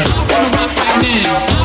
I Wanna rock right now.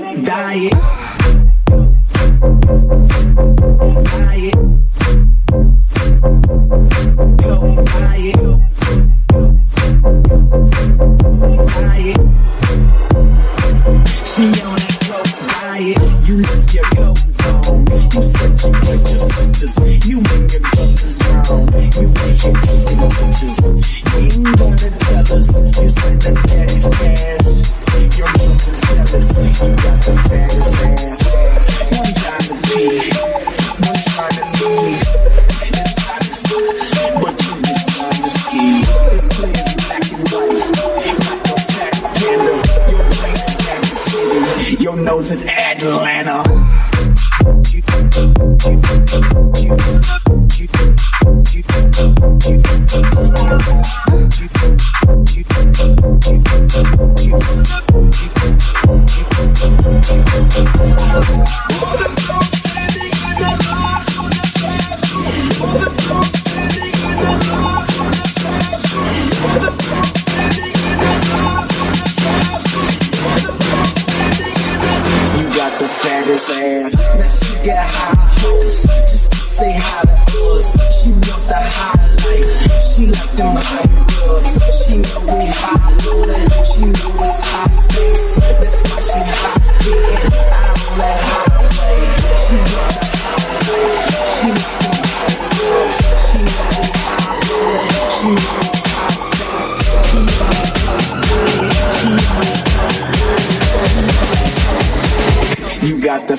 dope diet. Diet. You lift your coat on. You. You make fuckers wrong. You making. Your nose is Atlanta.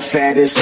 Fattest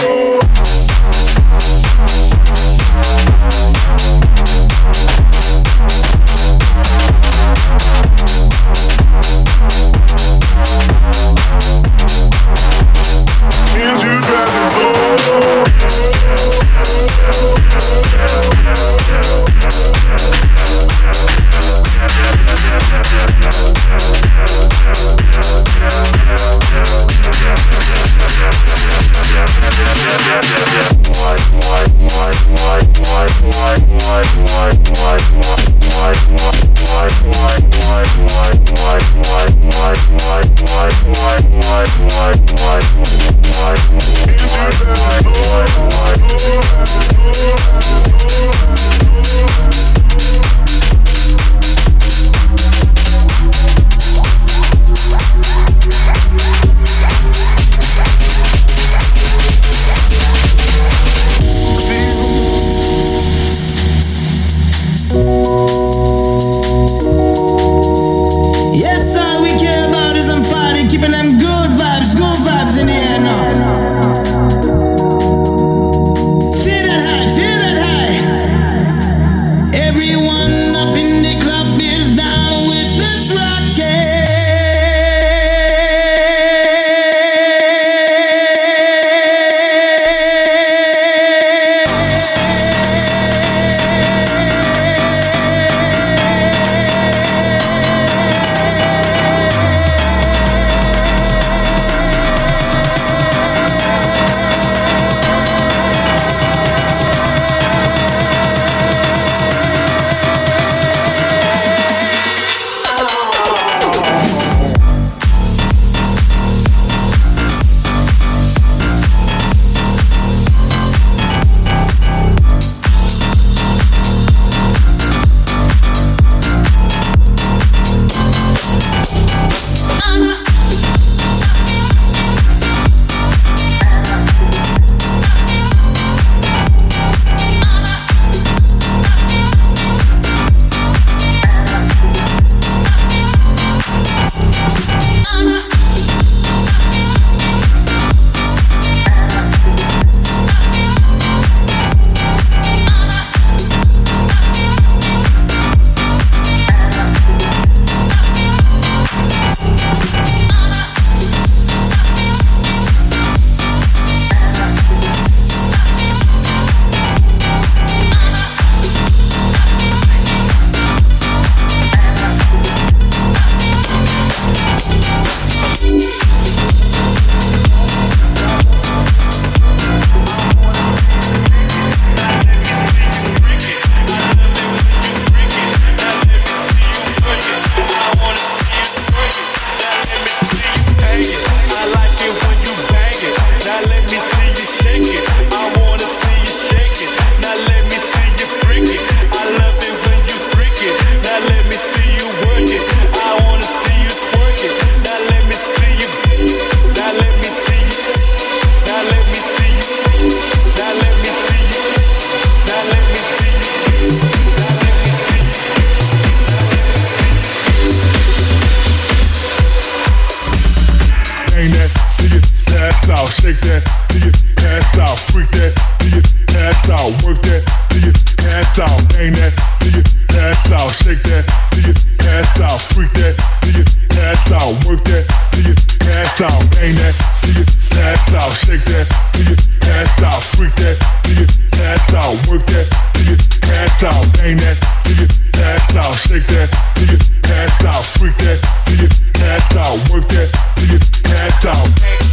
shake that, do your ass out, freak that, do your ass out, work that, do your ass out, bang that, do your ass out, shake that, do your ass out, freak that, do your ass out, work that, do your ass out, bang that, do your ass out, shake that, do your ass out, freak that, do your ass out, work that, do your ass out, bang that, do your ass out, shake that, do your ass out, freak that, do your ass out, work that, do your ass out.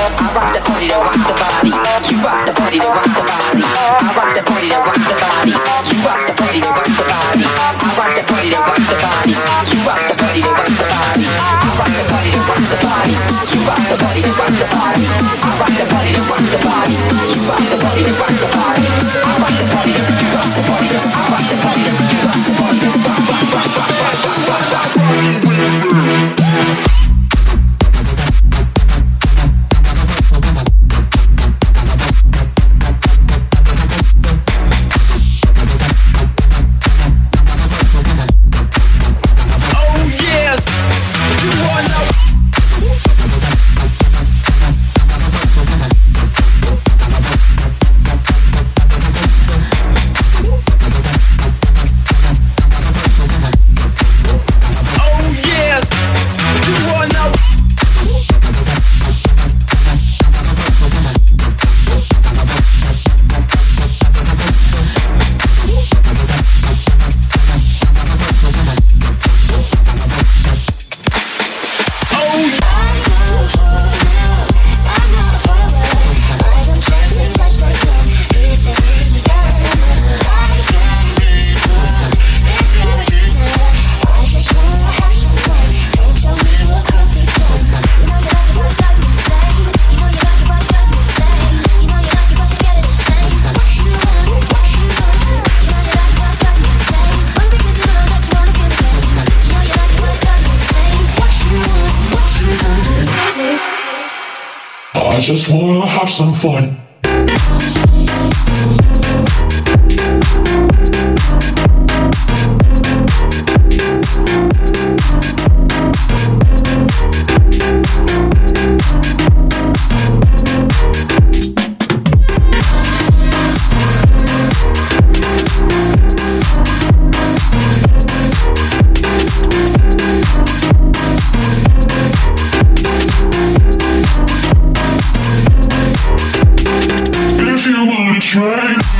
I rock the body that rocks the body. You rock the body that rocks the body. I rock the body that rocks the body. You rock the body that rocks the body. I rock the body that rocks the body. You rock the body that rocks the body. I rock the body that rocks the body. You rock the body that rocks the body. I rock the body that rocks the body. You rock the body that rocks the body. just wanna have some fun. train.